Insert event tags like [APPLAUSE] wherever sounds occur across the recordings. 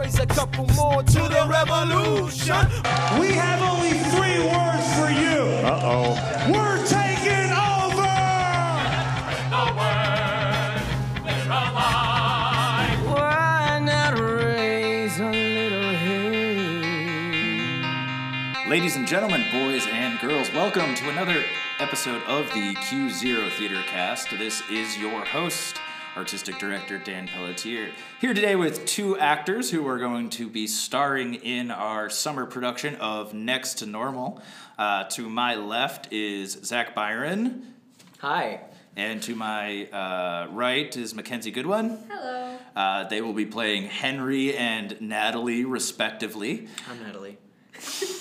raise a couple more to the revolution. We have only three words for you. Uh oh. We're taking over. Why not raise a little hay? Ladies and gentlemen, boys and girls, welcome to another episode of the Cue Zero Theater Cast. This is your host, artistic director Dan Pelletier, here today with two actors who are going to be starring in our summer production of Next to Normal. Uh, to my left is Zach Biron, Hi. and to my uh, right is Mackenzie Goodwin. Hello. Uh, they will be playing Henry and Natalie, respectively. I'm Natalie. [LAUGHS]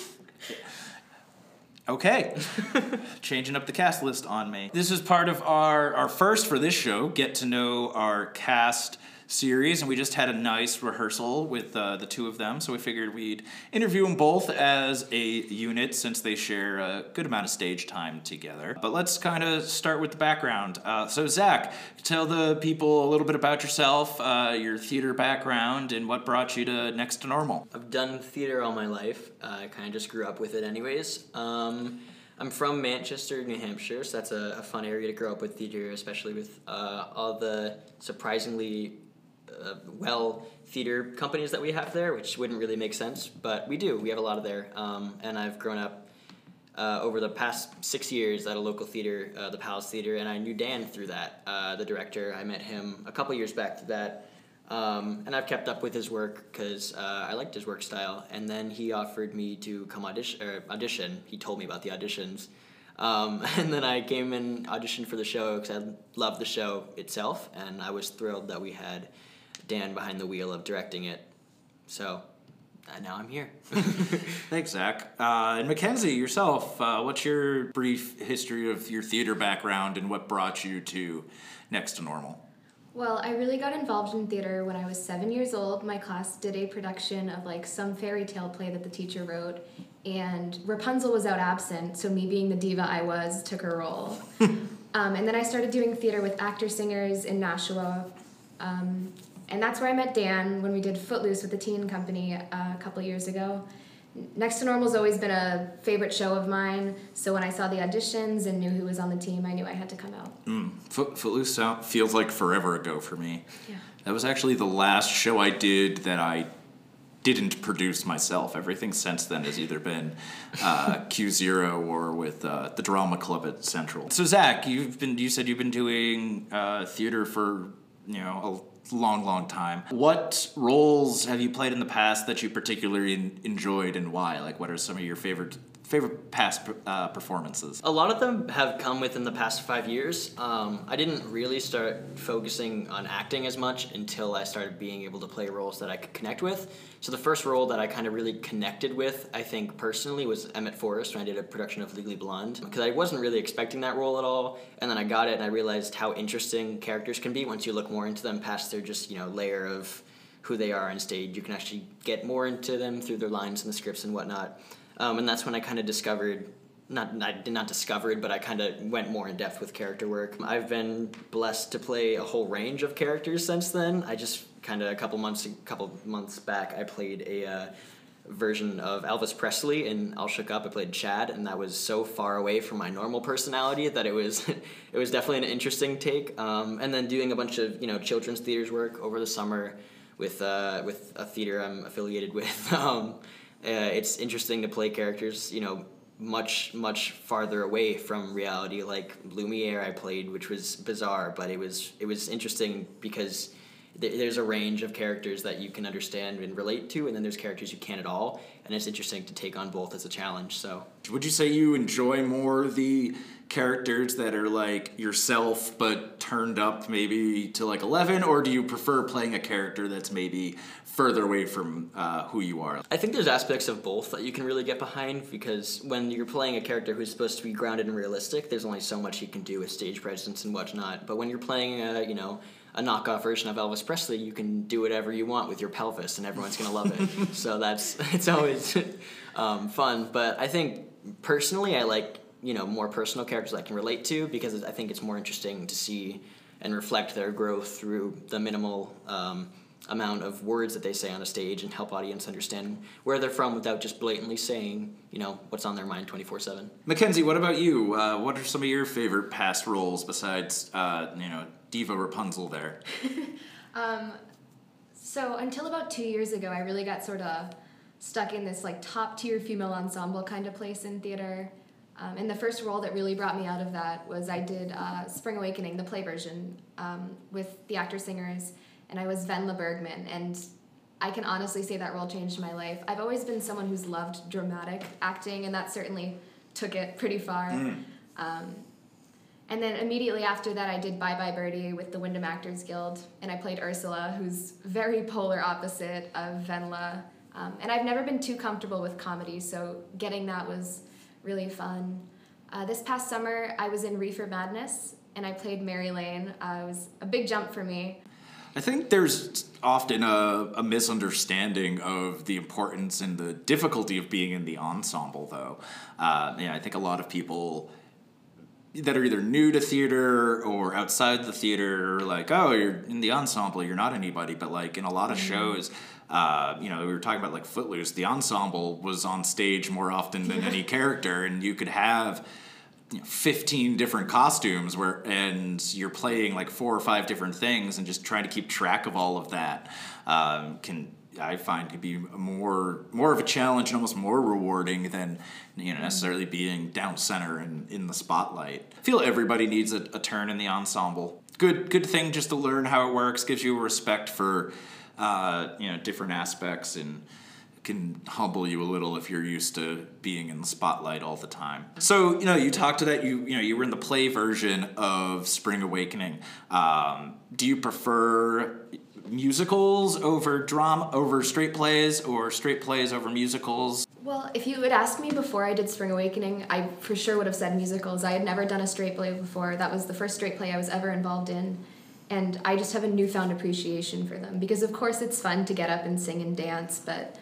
Okay. [LAUGHS] Changing up the cast list on me. This is part of our, our first for this show, get to know our cast series, and we just had a nice rehearsal with uh, the two of them, so we figured we'd interview them both as a unit since they share a good amount of stage time together. But let's kind of start with the background. Uh, so, Zach, tell the people a little bit about yourself, uh, your theater background, and what brought you to Next to Normal. I've done theater all my life. I kind of just grew up with it, anyways. Um, I'm from Manchester, New Hampshire, so that's a, a fun area to grow up with theater, especially with uh, all the surprisingly uh, well theater companies that we have there, which wouldn't really make sense, but we do. We have a lot of there, um, and I've grown up. Uh, over the past six years at a local theater, uh, the Palace Theater, and I knew Dan through that, uh, the director. I met him a couple years back to that, um, and I've kept up with his work because uh, I liked his work style. And then he offered me to come audition. Audition. He told me about the auditions, um, [LAUGHS] and then I came and auditioned for the show because I loved the show itself, and I was thrilled that we had Dan behind the wheel of directing it. So uh, now I'm here. [LAUGHS] [LAUGHS] Thanks, Zach. Uh, and Mackenzie, yourself, uh, what's your brief history of your theater background and what brought you to Next to Normal? Well, I really got involved in theater when I was seven years old. My class did a production of like some fairy tale play that the teacher wrote, and Rapunzel was out absent, so me being the diva I was took her role. [LAUGHS] um, and then I started doing theater with actor singers in Nashua. Um, and that's where I met Dan when we did Footloose with the Teen Company uh, a couple years ago. Next to Normal's always been a favorite show of mine, so when I saw the auditions and knew who was on the team, I knew I had to come out. Foot, Footloose sound, feels like forever ago for me. Yeah. That was actually the last show I did that I didn't produce myself. Everything since then has either been uh, [LAUGHS] Cue Zero or with uh, the Drama Club at Central. So Zach, you've been you said you've been doing uh, theater for you know a long, long time. What roles have you played in the past that you particularly enjoyed, and why? Like, what are some of your favorite favorite past uh, performances? A lot of them have come within the past five years. Um, I didn't really start focusing on acting as much until I started being able to play roles that I could connect with. So the first role that I kind of really connected with, I think personally, was Emmett Forrest when I did a production of Legally Blonde. Because I wasn't really expecting that role at all, and then I got it and I realized how interesting characters can be once you look more into them past their just you know layer of who they are on stage. You can actually get more into them through their lines and the scripts and whatnot. Um, and that's when I kind of discovered, not, I not not discovered, but I kind of went more in depth with character work. I've been blessed to play a whole range of characters since then. I just kind of a couple months a couple months back, I played a. Uh, version of Elvis Presley in All Shook Up. I played Chad, and that was so far away from my normal personality that it was [LAUGHS] it was definitely an interesting take. Um, and then doing a bunch of you know children's theaters work over the summer with uh, with a theater I'm affiliated with. [LAUGHS] Um, uh, it's interesting to play characters you know much much farther away from reality. Like Lumiere I played which was bizarre but it was it was interesting because th- there's a range of characters that you can understand and relate to and then there's characters you can't at all and it's interesting to take on both as a challenge so. Would you say you enjoy more the characters that are like yourself but turned up maybe to like 11 or do you prefer playing a character that's maybe further away from uh, who you are I think there's aspects of both that you can really get behind because when you're playing a character who's supposed to be grounded and realistic, there's only so much you can do with stage presence and whatnot. But when you're playing a, you know, a knockoff version of Elvis Presley, you can do whatever you want with your pelvis and everyone's gonna love it. [LAUGHS] so that's [LAUGHS] it's always [LAUGHS] um, fun. But I think personally, I like you know more personal characters I can relate to because I think it's more interesting to see and reflect their growth through the minimal um, amount of words that they say on a stage and help audience understand where they're from without just blatantly saying, you know, what's on their mind 24 7. Mackenzie, what about you? Uh, what are some of your favorite past roles besides, uh, you know, Diva Rapunzel there? [LAUGHS] So until about two years ago, I really got sort of stuck in this like top tier female ensemble kind of place in theater. Um, and the first role that really brought me out of that was I did uh, Spring Awakening, the play version, um, with the actor singers, and I was Wendla Bergmann. And I can honestly say that role changed my life. I've always been someone who's loved dramatic acting, and that certainly took it pretty far. Um, and then immediately after that, I did Bye Bye Birdie with the Windham Actors Guild, and I played Ursula, who's very polar opposite of Wendla. Um, and I've never been too comfortable with comedy, so getting that was really fun. Uh, this past summer, I was in Reefer Madness, and I played Mary Lane. Uh, it was a big jump for me. I think there's often a, a misunderstanding of the importance and the difficulty of being in the ensemble, though. Uh, yeah, I think a lot of people that are either new to theater or outside the theater are like, oh, you're in the ensemble, you're not anybody. But like in a lot of shows, uh, you know, we were talking about like Footloose, the ensemble was on stage more often than any character, and you could have you know, 15 different costumes where and you're playing like four or five different things and just trying to keep track of all of that um, can I find to be more more of a challenge and almost more rewarding than you know necessarily being down center and in the spotlight. I feel everybody needs a, a turn in the ensemble. Good good thing just to learn how it works gives you respect for uh, you know different aspects and can humble you a little if you're used to being in the spotlight all the time. So you know, you talked to that you you know you were in the play version of Spring Awakening. Um, do you prefer musicals over drama over straight plays or straight plays over musicals? Well, if you had asked me before I did Spring Awakening, I for sure would have said musicals. I had never done a straight play before. That was the first straight play I was ever involved in. And I just have a newfound appreciation for them because, of course, it's fun to get up and sing and dance, but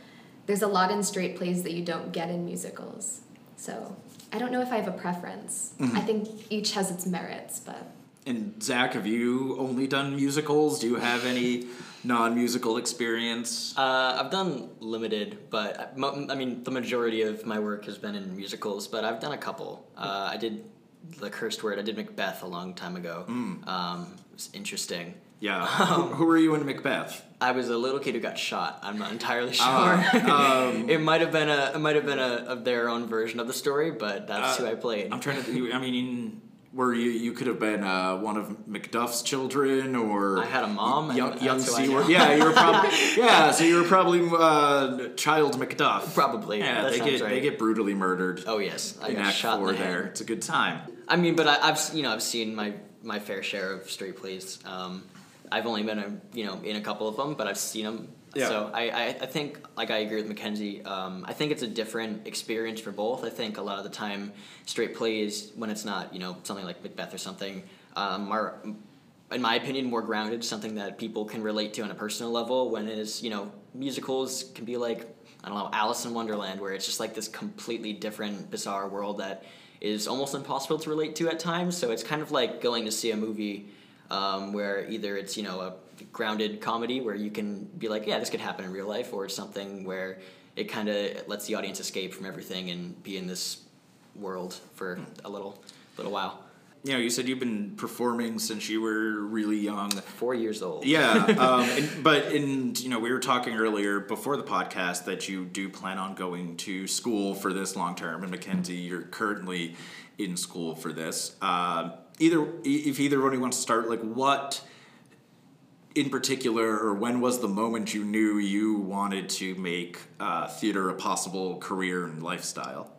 there's a lot in straight plays that you don't get in musicals. So I don't know if I have a preference. I think each has its merits, but. And Zach, have you only done musicals? Do you have any non-musical experience? Uh, I've done limited, but I- I mean, the majority of my work has been in musicals, but I've done a couple. Uh, I did the cursed word. I did Macbeth a long time ago. Um, it was interesting. Yeah. who, who were you in Macbeth? I was a little kid who got shot. I'm not entirely sure. Ah, um, [LAUGHS] it might have been a it might have been a of their own version of the story, but that's Uh, who I played. I'm trying to. think- I mean, were you? You could have been uh, one of Macduff's children, or I had a mom, and young, young I Yeah, you were probably. [LAUGHS] yeah, so you were probably uh, child Macduff. Probably, Yeah, they get they get brutally murdered. oh yes, I in got Act shot Four in the there. head. It's a good time. I mean, but I, I've you know I've seen my my fair share of straight plays. Um, I've only been a, you know in a couple of them, but I've seen them. Yeah. So I, I, I think like I agree with Mackenzie. Um, I think it's a different experience for both. I think a lot of the time straight plays when it's not you know something like Macbeth or something um, are in my opinion more grounded, something that people can relate to on a personal level. When it is you know musicals can be like I don't know Alice in Wonderland, where it's just like this completely different, bizarre world that is almost impossible to relate to at times. So it's kind of like going to see a movie um, where either it's you know a grounded comedy where you can be like, yeah, this could happen in real life, or it's something where it kind of lets the audience escape from everything and be in this world for a little little while. You know, you said you've been performing since you were really young. Four years old. Yeah, um, [LAUGHS] and, but in you know we were talking earlier before the podcast that you do plan on going to school for this long term, and Mackenzie, you're currently in school for this. Um either if either one of you wants to start, like what in particular, or when was the moment you knew you wanted to make uh, theater a possible career and lifestyle?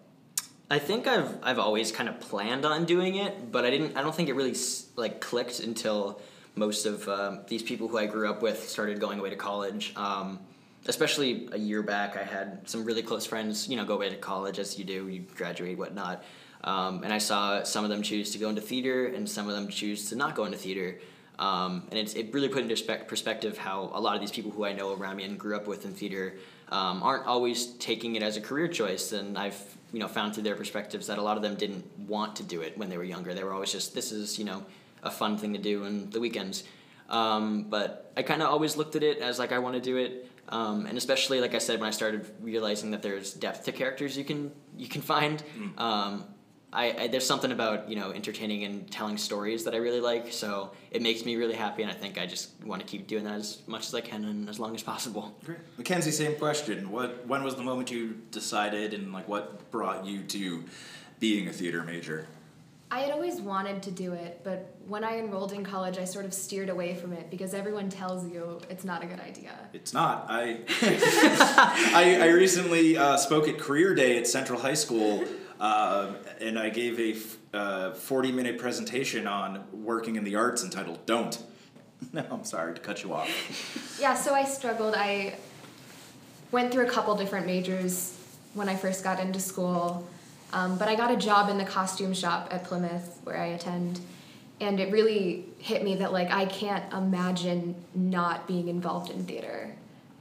I think I've I've always kind of planned on doing it, but I didn't. I don't think it really like clicked until most of um, these people who I grew up with started going away to college. Um, especially a year back, I had some really close friends. You know, go away to college as you do. You graduate, whatnot. Um, and I saw some of them choose to go into theater, and some of them choose to not go into theater. Um, and it's, it really put into perspective how a lot of these people who I know around me and grew up with in theater um, aren't always taking it as a career choice. And I've you know found through their perspectives that a lot of them didn't want to do it when they were younger. They were always just this is you know a fun thing to do in the weekends. Um, but I kind of always looked at it as like I want to do it, um, and especially like I said when I started realizing that there's depth to characters you can you can find. Um, I, I there's something about you know entertaining and telling stories that I really like, so it makes me really happy, and I think I just want to keep doing that as much as I can and as long as possible. Great. Mackenzie, same question. What when was the moment you decided and like what brought you to being a theater major? I had always wanted to do it, but when I enrolled in college, I sort of steered away from it because everyone tells you it's not a good idea. It's not. I [LAUGHS] I, I recently uh, spoke at Career Day at Central High School, uh, and I gave a f- uh, forty minute presentation on working in the arts entitled "Don't." [LAUGHS] No, I'm sorry to cut you off. Yeah, so I struggled. I went through a couple different majors when I first got into school, um, but I got a job in the costume shop at Plymouth where I attend, and it really hit me that like I can't imagine not being involved in theater.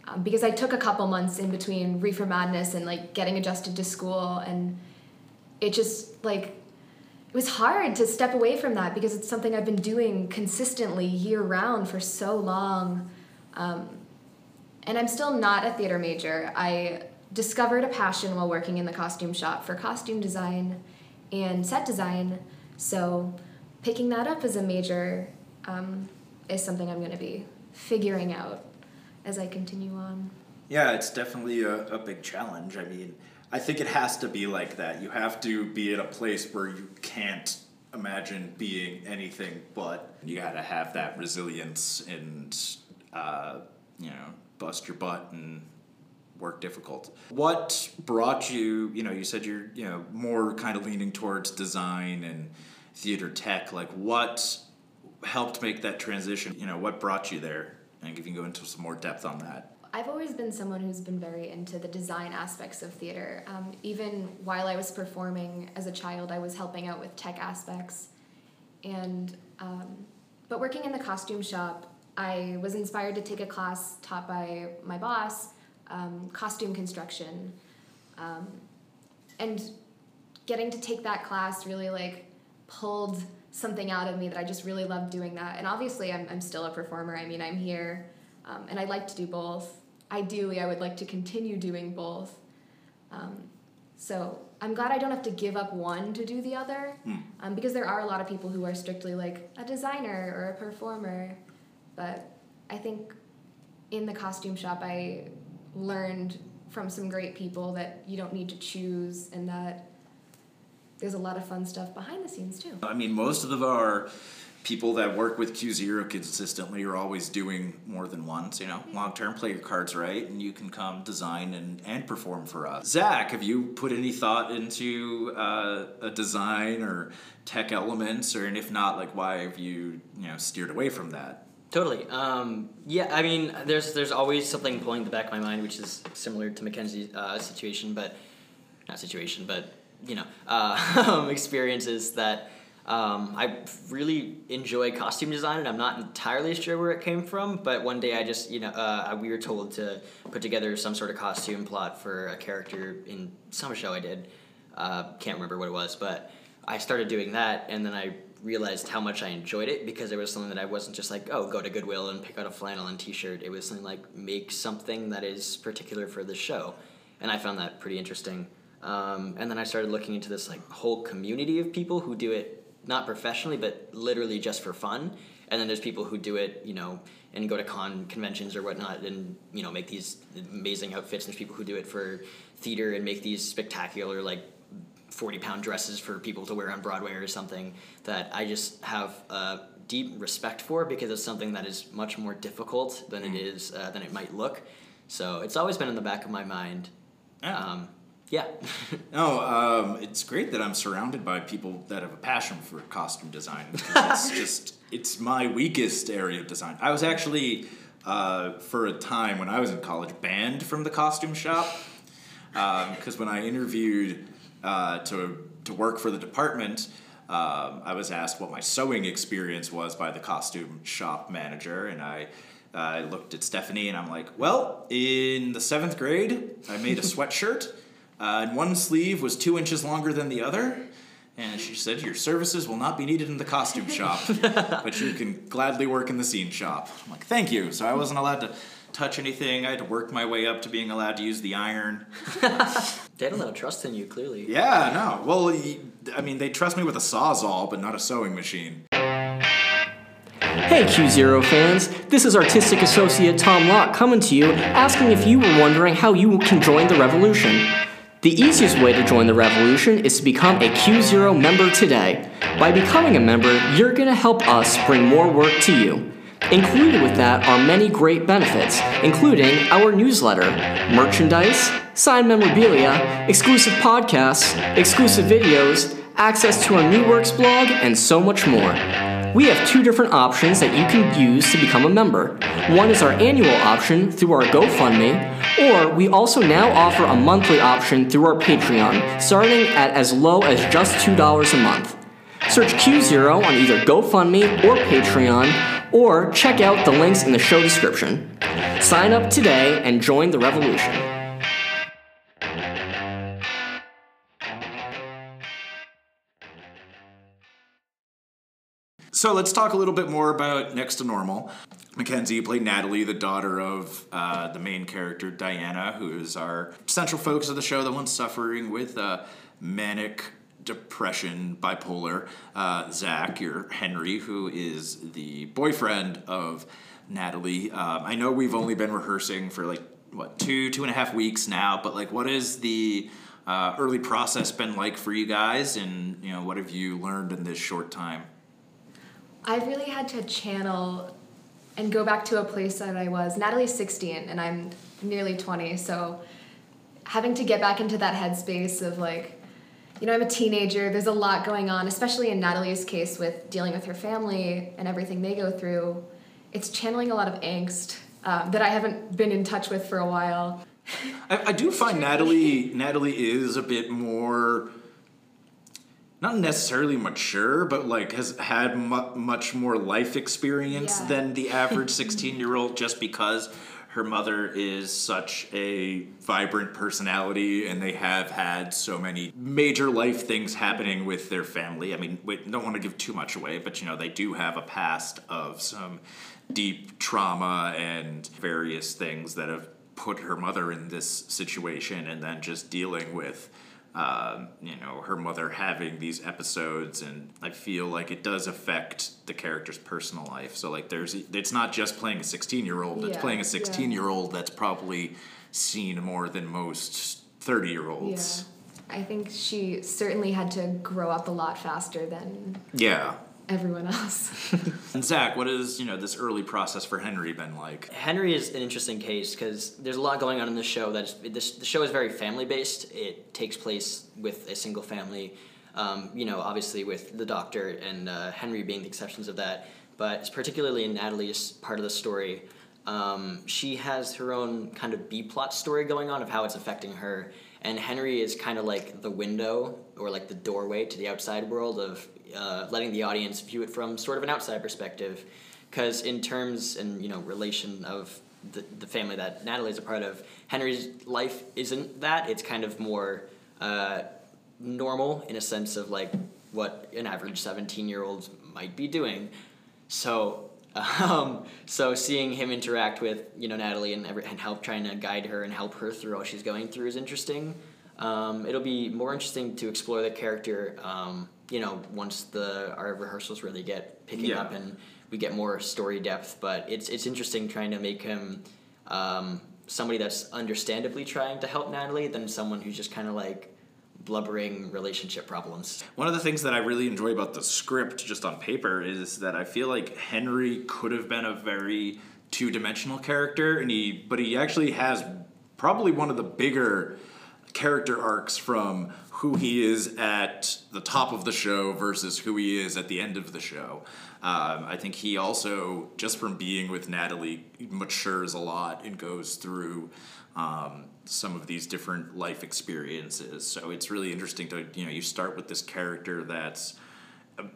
Um, because I took a couple months in between Reefer Madness and like getting adjusted to school, and it just like it was hard to step away from that because it's something I've been doing consistently year round for so long. Um, and I'm still not a theater major. I discovered a passion while working in the costume shop for costume design and set design. So picking that up as a major um, is something I'm going to be figuring out as I continue on. Yeah, it's definitely a, a big challenge. I mean, I think it has to be like that. You have to be at a place where you can't imagine being anything but. You gotta have that resilience and, uh, you know, bust your butt and work difficult. What brought you, you know, you said you're, you know, more kind of leaning towards design and theater tech. Like, what helped make that transition? You know, what brought you there? And if you can go into some more depth on that. I've always been someone who's been very into the design aspects of theater. Um, even while I was performing as a child, I was helping out with tech aspects. And, um, but working in the costume shop, I was inspired to take a class taught by my boss, um, costume construction. Um, and getting to take that class really like pulled something out of me that I just really loved doing that. And obviously, I'm, I'm still a performer. I mean, I'm here um, and I like to do both. Ideally, I would like to continue doing both. Um, so I'm glad I don't have to give up one to do the other, um, because there are a lot of people who are strictly like a designer or a performer. But I think in the costume shop, I learned from some great people that you don't need to choose and that there's a lot of fun stuff behind the scenes too. I mean, most of our people that work with Cue Zero consistently are always doing more than once. You know, long term, play your cards right, and you can come design and, and perform for us. Zach, have you put any thought into uh, a design or tech elements, or and if not, like why have you you know steered away from that? Totally. Um, yeah, I mean, there's there's always something pulling the back of my mind, which is similar to Mackenzie's uh, situation, but not situation, but you know, uh, [LAUGHS] experiences that um, I really enjoy costume design, and I'm not entirely sure where it came from. But one day, I just you know, uh, we were told to put together some sort of costume plot for a character in some show I did. Uh, can't remember what it was, but I started doing that, and then I realized how much I enjoyed it because it was something that I wasn't just like, oh, go to Goodwill and pick out a flannel and t-shirt. It was something like make something that is particular for the show, and I found that pretty interesting. Um, and then I started looking into this like whole community of people who do it not professionally but literally just for fun. And then there's people who do it, you know, and go to con conventions or whatnot and you know make these amazing outfits. And there's people who do it for theater and make these spectacular like 40 pound dresses for people to wear on Broadway or something that I just have a deep respect for because it's something that is much more difficult than it is uh, than it might look. So it's always been in the back of my mind. Yeah. Um, yeah. [LAUGHS] No, um, it's great that I'm surrounded by people that have a passion for costume design. [LAUGHS] It's just it's my weakest area of design. I was actually uh, for a time when I was in college banned from the costume shop because when I interviewed uh, to to work for the department. Um, I was asked what my sewing experience was by the costume shop manager, and I uh, looked at Stephanie and I'm like, well, in the seventh grade, I made a [LAUGHS] sweatshirt, uh, and one sleeve was two inches longer than the other, And she said, Your services will not be needed in the costume shop, [LAUGHS] but you can gladly work in the scene shop. I'm like, Thank you. So I wasn't allowed to touch anything. I had to work my way up to being allowed to use the iron. [LAUGHS] They had a lot of trust in you, clearly. Yeah, no. Well, I mean, they trust me with a sawzall, but not a sewing machine. Hey Cue Zero fans, this is Artistic Associate Tom Locke coming to you asking if you were wondering how you can join the revolution. The easiest way to join the revolution is to become a Cue Zero member today. By becoming a member, you're going to help us bring more work to you. Included with that are many great benefits, including our newsletter, merchandise, signed memorabilia, exclusive podcasts, exclusive videos, access to our New Works blog, and so much more. We have two different options that you can use to become a member. One is our annual option through our GoFundMe, or we also now offer a monthly option through our Patreon, starting at as low as just $2 a month. Search Q0 on either GoFundMe or Patreon, or check out the links in the show description. Sign up today and join the revolution. So let's talk a little bit more about Next to Normal. Mackenzie, played Natalie, the daughter of uh, the main character, Diana, who is our central focus of the show, the one suffering with uh, manic depression, bipolar. Uh, Zach, your Henry, who is the boyfriend of Natalie. Um, I know we've only been rehearsing for like, what, two, two and a half weeks now, but like, what is the uh, early process been like for you guys? And, you know, what have you learned in this short time? I really had to channel and go back to a place that I was. Natalie's 16 and I'm nearly 20, so having to get back into that headspace of like, you know, I'm a teenager, there's a lot going on, especially in Natalie's case with dealing with her family and everything they go through. It's channeling a lot of angst um, that I haven't been in touch with for a while. I, I do find Natalie Natalie is a bit more not necessarily mature, but like has had mu- much more life experience Yeah. than the average [LAUGHS] 16 year old just because her mother is such a vibrant personality and they have had so many major life things happening with their family. I mean, we don't want to give too much away, but you know, they do have a past of some deep trauma and various things that have put her mother in this situation and then just dealing with um, you know her mother having these episodes and i feel like it does affect the character's personal life so like there's it's not just playing a 16 year old it's Yeah, playing a yeah. 16 year old that's probably seen more than most 30 year Yeah. olds I think she certainly had to grow up a lot faster than yeah everyone else. [LAUGHS] and zach what has you know this early process for henry been like Henry is an interesting case because there's a lot going on in the show. That is, this, the show is very family based. It takes place with a single family. Um, you know, obviously with the doctor and uh, Henry being the exceptions of that. But particularly in Natalie's part of the story, um, she has her own kind of B plot story going on of how it's affecting her. And Henry is kind of like the window or like the doorway to the outside world of uh, letting the audience view it from sort of an outside perspective because in terms and you know relation of the, the family that Natalie's a part of, Henry's life isn't that. It's kind of more uh, normal in a sense of like what an average seventeen year old might be doing. So. [LAUGHS] Um, so seeing him interact with you know Natalie and every, and help trying to guide her and help her through all she's going through is interesting. Um, it'll be more interesting to explore the character. Um, you know, once the our rehearsals really get picking Yeah. up and we get more story depth. But it's it's interesting trying to make him um, somebody that's understandably trying to help Natalie than someone who's just kind of like blubbering relationship problems. One of the things that I really enjoy about the script, just on paper, is that I feel like Henry could have been a very two-dimensional character, and he, but he actually has probably one of the bigger character arcs from who he is at the top of the show versus who he is at the end of the show. Um, I think he also, just from being with Natalie, matures a lot and goes through um, some of these different life experiences. So it's really interesting to, you know, you start with this character that's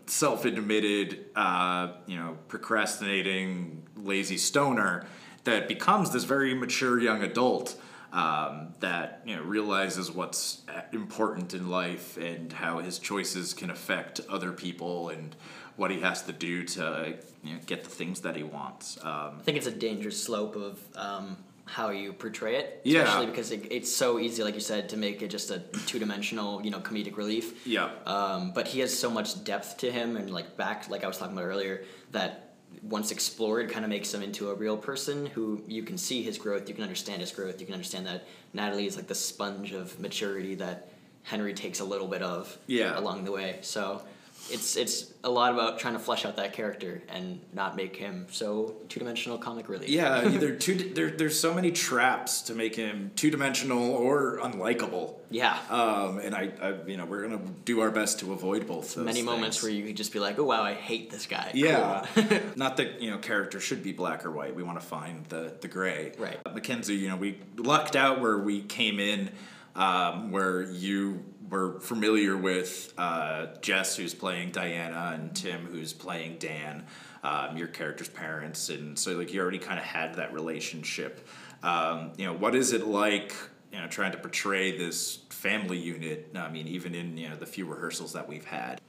self-admitted, uh, you know, procrastinating, lazy stoner that becomes this very mature young adult. Um, that you know realizes what's important in life and how his choices can affect other people and what he has to do to you know, get the things that he wants. Um, I think it's a dangerous slope of um, how you portray it, Yeah. especially because it, it's so easy, like you said, to make it just a two-dimensional, you know, comedic relief. yeah. Um, but he has so much depth to him, and like back, like I was talking about earlier, that once explored, kind of makes him into a real person who you can see his growth, you can understand his growth, you can understand that Natalie is like the sponge of maturity that Henry takes a little bit of Yeah. along the way. So it's it's a lot about trying to flesh out that character and not make him so two dimensional comic relief. Yeah, either two. There, there's so many traps to make him two dimensional or unlikable. Yeah. Um, and I, I, you know, we're gonna do our best to avoid both. Those Many moments where you could just be like, "Oh wow, I hate this guy." Yeah, Cool. [LAUGHS] not that you know character should be black or white. We want to find the the gray. Right. Mackenzie, you know, we lucked out where we came in, um, where you were familiar with uh, Jess, who's playing Diana, and Tim, who's playing Dan, um, your character's parents, and so like you already kind of had that relationship. Um, you know, what is it like? You know, trying to portray this family unit. I mean, even in you know the few rehearsals that we've had.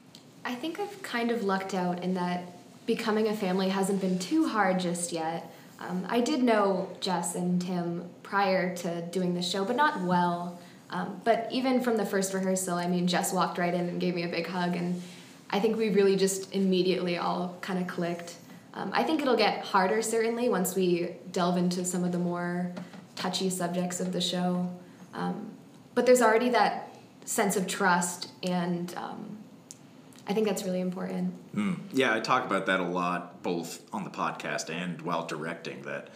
I think I've kind of lucked out in that becoming a family hasn't been too hard just yet. Um, I did know Jess and Tim prior to doing the show, but not well. Um, but even from the first rehearsal, I mean, Jess walked right in and gave me a big hug, and I think we really just immediately all kind of clicked. Um, I think it'll get harder certainly once we delve into some of the more touchy subjects of the show. Um, but there's already that sense of trust, and um, I think that's really important. Yeah, I talk about that a lot, both on the podcast and while directing. That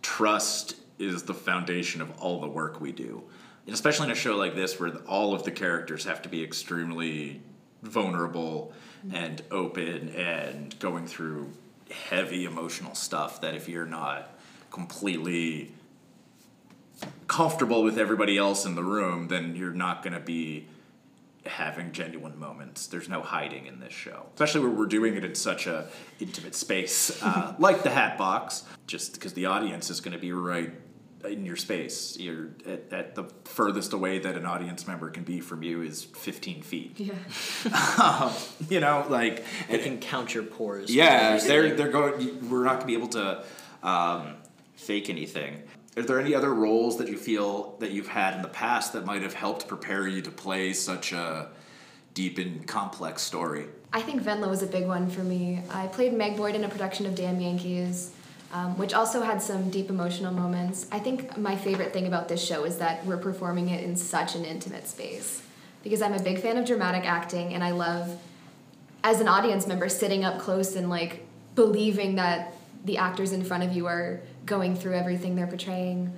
trust is the foundation of all the work we do, and especially in a show like this, where all of the characters have to be extremely vulnerable and open and going through heavy emotional stuff. That if you're not completely comfortable with everybody else in the room, then you're not going to be having genuine moments. There's no hiding in this show, especially where we're doing it in such a intimate space, uh, [LAUGHS] like the Hatbox. Just because the audience is going to be right in your space, you're at, at the furthest away that an audience member can be from you is 15 feet. Yeah. [LAUGHS] you know, like They can count your pores. yeah, they're they're going. We're not going to be able to um, fake anything. Are there any other roles that you feel that you've had in the past that might have helped prepare you to play such a deep and complex story? I think Wendla was a big one for me. I played Meg Boyd in a production of Damn Yankees, um, which also had some deep emotional moments. I think my favorite thing about this show is that we're performing it in such an intimate space. Because I'm a big fan of dramatic acting and I love, as an audience member, sitting up close and like believing that the actors in front of you are going through everything they're portraying.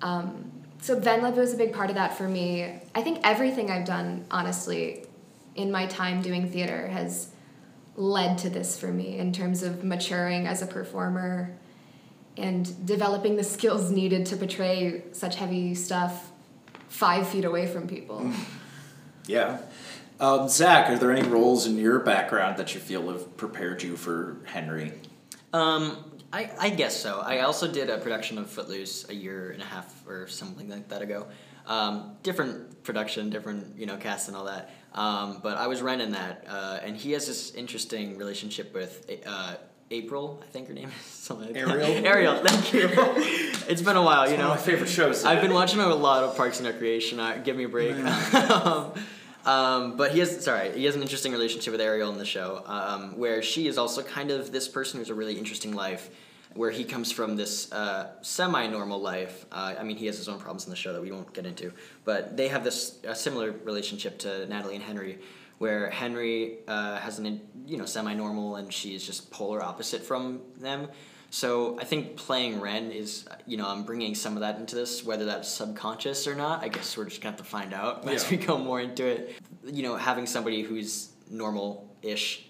Um, so Wendla was a big part of that for me. I think everything I've done, honestly, in my time doing theater has led to this for me in terms of maturing as a performer and developing the skills needed to portray such heavy stuff five feet away from people. Yeah. Um, Zach, are there any roles in your background that you feel have prepared you for Henry? Um, I, I guess so. I also did a production of Footloose a year and a half or something like that ago. Um, different production, different you know cast and all that. Um, but I was Ren in that, uh, and he has this interesting relationship with uh, April. I think her name is [LAUGHS] something like. Ariel? [LAUGHS] Ariel, thank you. [LAUGHS] it's been a while, you One know. of my favorite shows. I've been watching a lot of Parks and Recreation. Uh, give me a break. um, um, but he has sorry, he has an interesting relationship with Ariel in the show, um, where she is also kind of this person who's a really interesting life, where he comes from this uh, semi-normal life. Uh, I mean, he has his own problems in the show that we won't get into, but they have this a similar relationship to Natalie and Henry, where Henry uh, has an you know semi-normal and she's just polar opposite from them. So I think playing Ren is, you know, I'm bringing some of that into this, whether that's subconscious or not. I guess we're just gonna have to find out [LAUGHS] as we go more into it. You know, having somebody who's normal-ish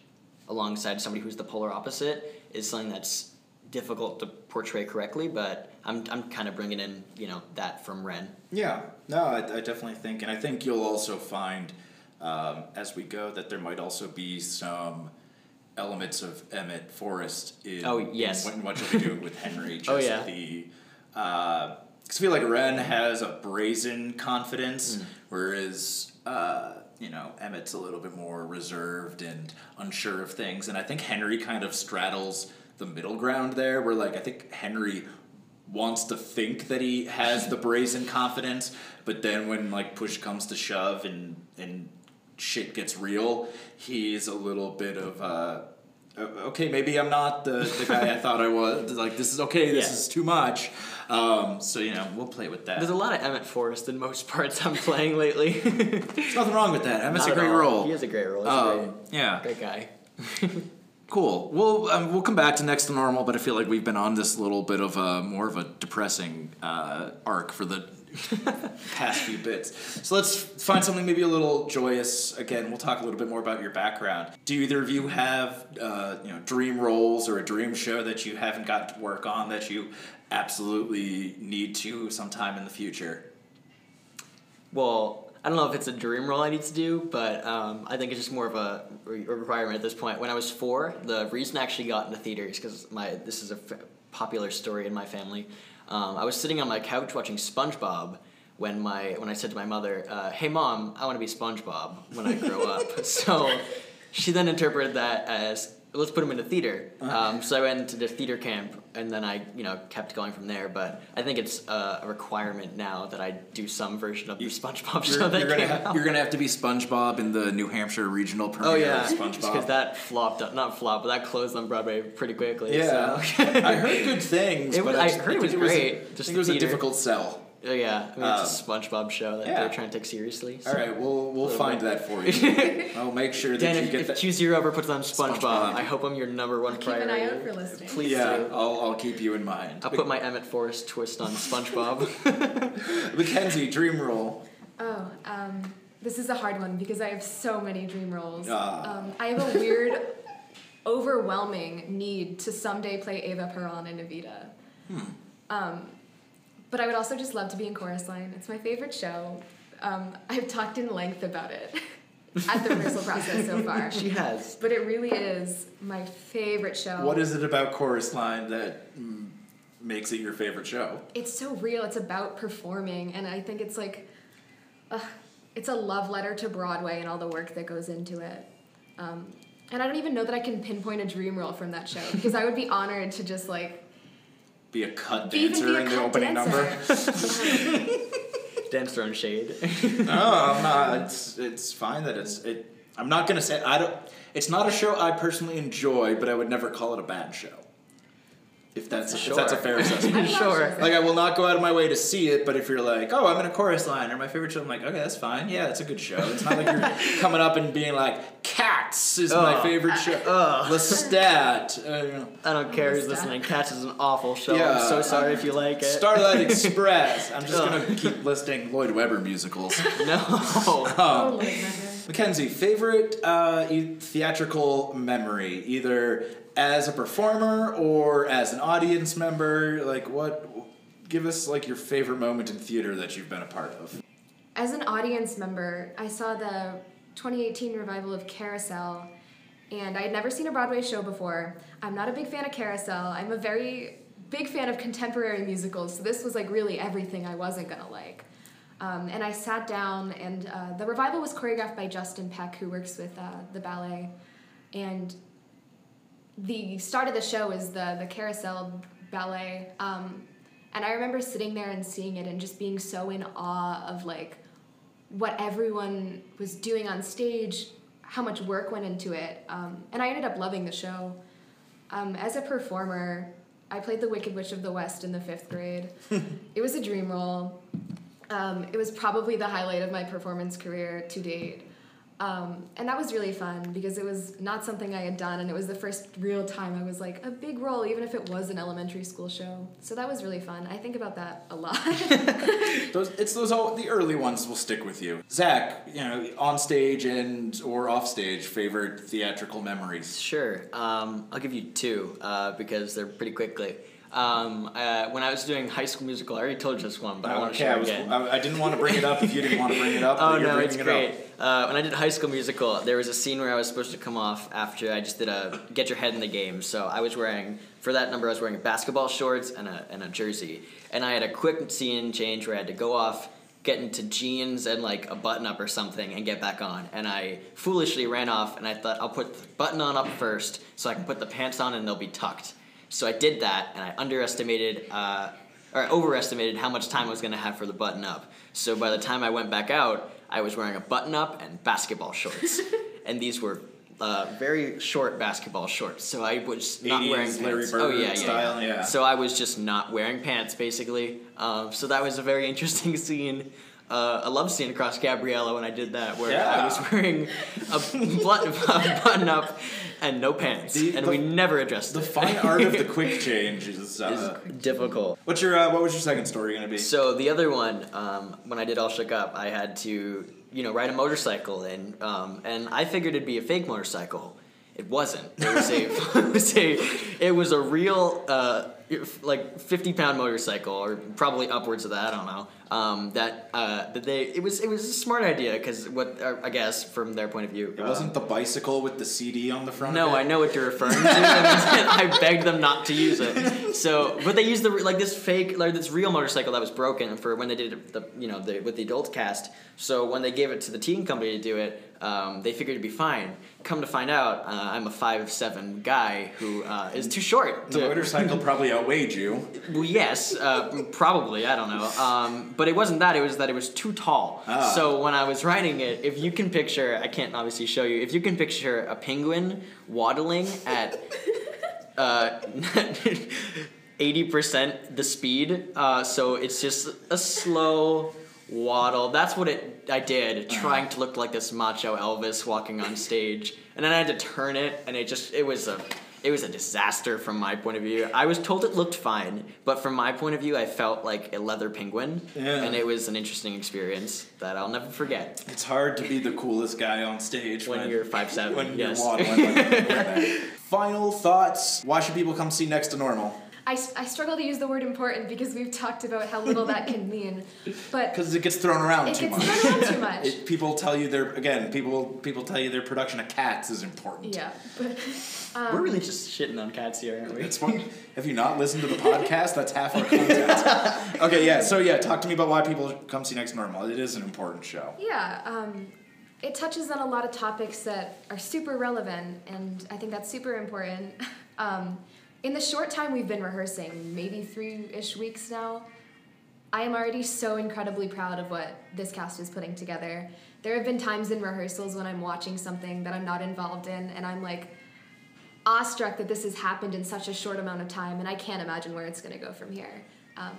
alongside somebody who's the polar opposite is something that's difficult to portray correctly. But I'm I'm kind of bringing in, you know, that from Ren. Yeah, no, I, I definitely think, and I think you'll also find um, as we go that there might also be some elements of Emmett Forrest in, Oh, yes. in what, what you'll be doing with Henry. [LAUGHS] Just Oh, yeah. the uh, Because I feel like Ren has a brazen confidence, whereas uh, you know Emmett's a little bit more reserved and unsure of things, and I think Henry kind of straddles the middle ground there, where like I think Henry wants to think that he has the brazen confidence, but then when like push comes to shove and and shit gets real, he's a little bit of uh, okay, maybe I'm not the, the guy I thought I was. Like this is okay, this Yeah. is too much. Um, so you know, we'll play with that. There's a lot of Emmett Forrest in most [LAUGHS] parts I'm playing lately. There's nothing wrong with that. Emmett's Not a great all. role. He has a great role. Um, a yeah, great, great guy. [LAUGHS] cool. Well, um, we'll come back to next to normal, but I feel like we've been on this little bit of a more of a depressing uh, arc for the [LAUGHS] past few bits. So let's find something maybe a little joyous. Again, we'll talk a little bit more about your background. Do either of you have uh, you know dream roles or a dream show that you haven't got to work on that you absolutely need to sometime in the future? Well, I don't know if it's a dream role I need to do, but um, I think it's just more of a, re- requirement at this point. When I was four, the reason I actually got into theaters because my this is a f- popular story in my family. Um, I was sitting on my couch watching SpongeBob when my when I said to my mother, uh, "Hey mom, I want to be SpongeBob when I grow up." [LAUGHS] so she then interpreted that as let's put him in a theater. Um, so I went to the theater camp, and then I you know kept going from there. But I think it's uh, a requirement now that I do some version of the SpongeBob You're, show that you're gonna came ha- out. you're gonna have to be SpongeBob in the New Hampshire regional premiere Oh yeah, SpongeBob. [LAUGHS] because that flopped. Not flopped, but that closed on Broadway pretty quickly. Yeah, so. I heard good things. [LAUGHS] It but was- I just heard it think was a- great, I just think it was a difficult sell. Oh yeah, I mean it's a SpongeBob show that Um, yeah. they're trying to take seriously. All right, we'll we'll Little find that for you. [LAUGHS] I'll make sure that Dan, you if, get if that. Cue Zero ever puts on SpongeBob, SpongeBob. I hope I'm your number one priority. Keep an priority. eye out for listings. Please yeah, do. I'll, I'll keep you in mind. I'll put my Emmett Forrest twist on SpongeBob. [LAUGHS] Mackenzie dream role. Oh, um, this is a hard one because I have so many dream roles. Ah. Um, I have a weird, overwhelming need to someday play Ava Peron in Evita. Um, but I would also just love to be in Chorus Line. It's my favorite show. Um, I've talked in length about it [LAUGHS] at the rehearsal process so far. she has. But it really is my favorite show. What is it about Chorus Line that mm, makes it your favorite show? it's so real. It's about performing, and I think it's like, uh, it's a love letter to Broadway and all the work that goes into it. Um, and I don't even know that I can pinpoint a dream role from that show because I would be honored to just like Be a cut dancer be a in the cut opening dancer. number. [LAUGHS] Dan's throwing shade. no, I'm not. It's it's fine that it's it. I'm not gonna say I don't. It's not a show I personally enjoy, but I would never call it a bad show. If that's if that's a fair [LAUGHS] assessment. I'm Sure. Like I will not go out of my way to see it, but if you're like, oh, I'm in a chorus line or my favorite show, I'm like, okay, that's fine. Yeah, it's a good show. It's not like you're [LAUGHS] coming up and being like, Cats is my Ugh. favorite show. [LAUGHS] Ugh. Lestat. Uh. I don't care who's listening. Cats is an awful show. Yeah. I'm so sorry if you like it. Starlight Express. I'm just Ugh. gonna keep listing Lloyd Webber musicals. No. Oh, Lloyd Webber. Mackenzie, favorite uh, theatrical memory, either as a performer or as an audience member. Like, what? Give us like your favorite moment in theater that you've been a part of. As an audience member, I saw the 2018 revival of Carousel, and I had never seen a Broadway show before. I'm not a big fan of Carousel. I'm a very big fan of contemporary musicals, so this was like really everything I wasn't gonna like. Um, and I sat down, and uh, the revival was choreographed by Justin Peck, who works with uh, the ballet. And the start of the show is the, the Carousel ballet. Um, and I remember sitting there and seeing it and just being so in awe of like what everyone was doing on stage, how much work went into it. Um, and I ended up loving the show. Um, as a performer, I played the Wicked Witch of the West in the fifth grade. [LAUGHS] it was a dream role. Um, it was probably the highlight of my performance career to date. Um, and that was really fun because it was not something I had done, and it was the first real time I was like a big role, even if it was an elementary school show. So that was really fun. I think about that a lot. [LAUGHS] Those, it's those all the early ones will stick with you. Zach, you know, on stage and or off stage, favorite theatrical memories. Sure. Um, I'll give you two uh, because they're pretty quickly. Um, uh, when I was doing High School Musical, I already told you this one, but I want to okay, share I, was, again. I, I didn't want to bring it up if you didn't want to bring it up. [LAUGHS] Oh you're no, it's it great. Up. Uh, when I did High School Musical, there was a scene where I was supposed to come off after I just did a Get Your Head in the Game. So I was wearing for that number, I was wearing basketball shorts and a, and a jersey. And I had a quick scene change where I had to go off, get into jeans and like a button up or something, and get back on. And I foolishly ran off, and I thought I'll put the button on up first so I can put the pants on and they'll be tucked. So I did that, and I underestimated, uh, or overestimated how much time I was going to have for the button up. So by the time I went back out, I was wearing a button up and basketball shorts. [LAUGHS] and these were uh, very short basketball shorts. So I was not 80s wearing Larry pants. Bird oh, yeah, yeah, style, yeah. So I was just not wearing pants, basically. Um, so that was a very [LAUGHS] interesting scene. Uh, I love scene across Gabriella when I did that, where I was wearing a, button, [LAUGHS] a button up and no pants, The- and the- we never addressed The it. fine art of the [LAUGHS] quick change is. Uh, difficult. what's your uh, What was your second story gonna be? So the other one, um, when I did All Shook Up, I had to, you know, ride a motorcycle, and um, and I figured it'd be a fake motorcycle. It wasn't. It was a, [LAUGHS] it was a, it was a real, uh, like fifty pound motorcycle, or probably upwards of that. I don't know. Um, that uh, that they, it was it was a smart idea because what uh, I guess from their point of view, it wasn't the bicycle with the CD on the front. no? I know what you're referring to. [LAUGHS] I begged them not to use it. So, but they used the like this fake, like this real motorcycle that was broken for when they did the you know the with the adult cast. So when they gave it to the teen company to do it, um, they figured it'd be fine. Come to find out, uh, I'm a five seven guy who uh, is too short. The to- motorcycle probably outweighed you. well, yes, uh, probably. I don't know. Um, but it wasn't that. It was that it was too tall. Ah. So when I was riding it, if you can picture, I can't obviously show you. If you can picture a penguin waddling at uh, [LAUGHS] eighty percent the speed, uh, so it's just a slow waddle. That's what it. I did, trying to look like this macho Elvis walking on stage, and then I had to turn it, and it just it was a. It was a disaster from my point of view. I was told it looked fine, but from my point of view, I felt like a leather penguin, Yeah. and it was an interesting experience that I'll never forget. It's hard to be the coolest guy on stage When you're 5'7", When yes. you're [LAUGHS] waddling. Final thoughts. Why should people come see Next to Normal? I, s- I struggle to use the word important because we've talked about how little that can [LAUGHS] mean. But Because it gets thrown around it too gets much. thrown around too [LAUGHS] much. It, people tell you their again. People people tell you their production of Cats is important. yeah. But, [LAUGHS] um, We're really just shitting on cats here, aren't we? It's fun. Have you not listened to the podcast? That's half our content. okay, yeah. So yeah, talk to me about why people come see Next Normal. It is an important show. Yeah, um, it touches on a lot of topics that are super relevant, and I think that's super important. Um, in the short time we've been rehearsing, maybe three ish weeks now, I am already so incredibly proud of what this cast is putting together. There have been times in rehearsals when I'm watching something that I'm not involved in, and I'm like awestruck that this has happened in such a short amount of time, and I can't imagine where it's going to go from here. Um,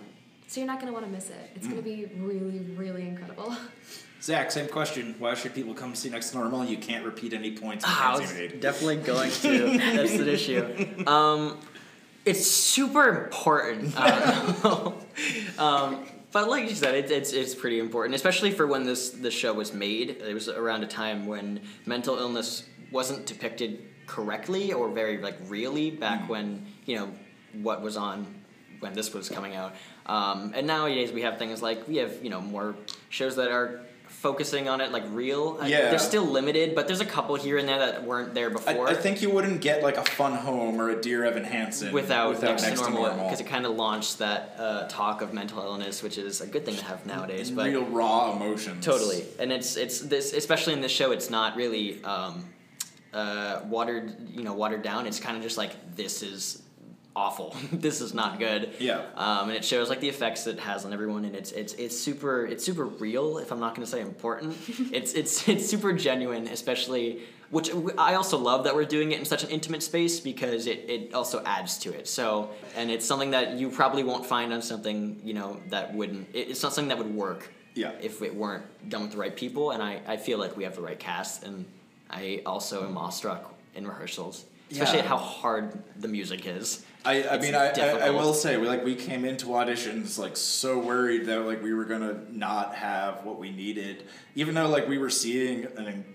so you're not going to want to miss it. It's going to be really, really incredible. Zach, same question. Why should people come see Next Normal? You can't repeat any points Ah, I was definitely going [LAUGHS] to. That's the issue. Um, it's super important. [LAUGHS] Um, but like you said, it, it's it's pretty important, especially for when this this show was made. It was around a time when mental illness wasn't depicted correctly or very like really back when you know what was on when this was coming out. Um, and nowadays we have things like we have you know more shows that are focusing on it like real. I- Yeah. they're still limited, but there's a couple here and there that weren't there before. I think you wouldn't get like a Fun Home or a Dear Evan Hansen without, next, Next to normal because it kind of launched that uh, talk of mental illness, which is a good thing to have nowadays. But Real raw emotions. totally, and it's it's this especially in this show, it's not really um, uh, watered you know watered down. It's kind of just like this is awful. [LAUGHS] this is not good. Yeah. Um, and it shows like the effects it has on everyone, and it's it's it's super it's super real. If I'm not going to say important, [LAUGHS] it's it's it's super genuine, especially. Which I also love that we're doing it in such an intimate space because it, it also adds to it. So, and it's something that you probably won't find on something, you know, that wouldn't, it, it's not something that would work Yeah. if it weren't done with the right people. And I, I feel like we have the right cast. And I also am awestruck in rehearsals, especially Yeah. at how hard the music is. I, I mean, I, I, I will say, we like we came into auditions like so worried that like we were gonna not have what we needed, even though like we were seeing an,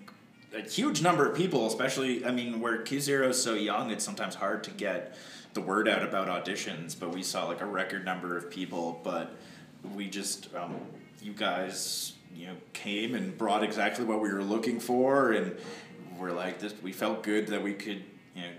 a huge number of people, especially I mean, where Cue Zero is so young, it's sometimes hard to get the word out about auditions. But we saw like a record number of people, but we just um, you guys you know came and brought exactly what we were looking for, and we're like this. We felt good that we could you know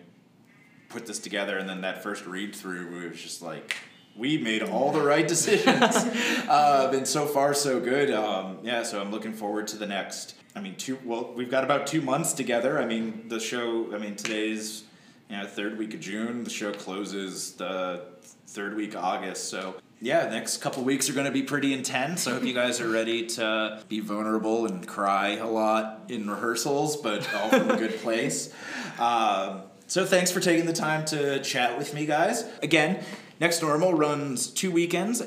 put this together, and then that first read through, it was just like we made all the right decisions. [LAUGHS] uh, and so far, so good. Um, yeah, so I'm looking forward to the next. I mean, two. Well, we've got about two months together. I mean, the show. I mean, today's you know third week of June. The show closes the third week of August. So yeah, the next couple weeks are going to be pretty intense. I hope you guys are ready to be vulnerable and cry a lot in rehearsals, but all from a good place. [LAUGHS] Um, so thanks for taking the time to chat with me, guys. Again, Next Normal runs two weekends,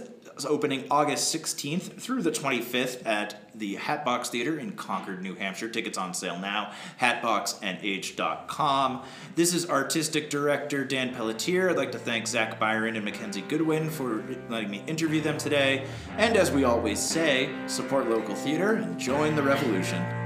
opening August 16th through the 25th at the Hatbox Theater in Concord, New Hampshire. Tickets on sale now, hatboxnh.com. This is artistic director Dan Pelletier. I'd like to thank Zach Biron and Mackenzie Goodwin for letting me interview them today. And as we always say, support local theater and join the revolution.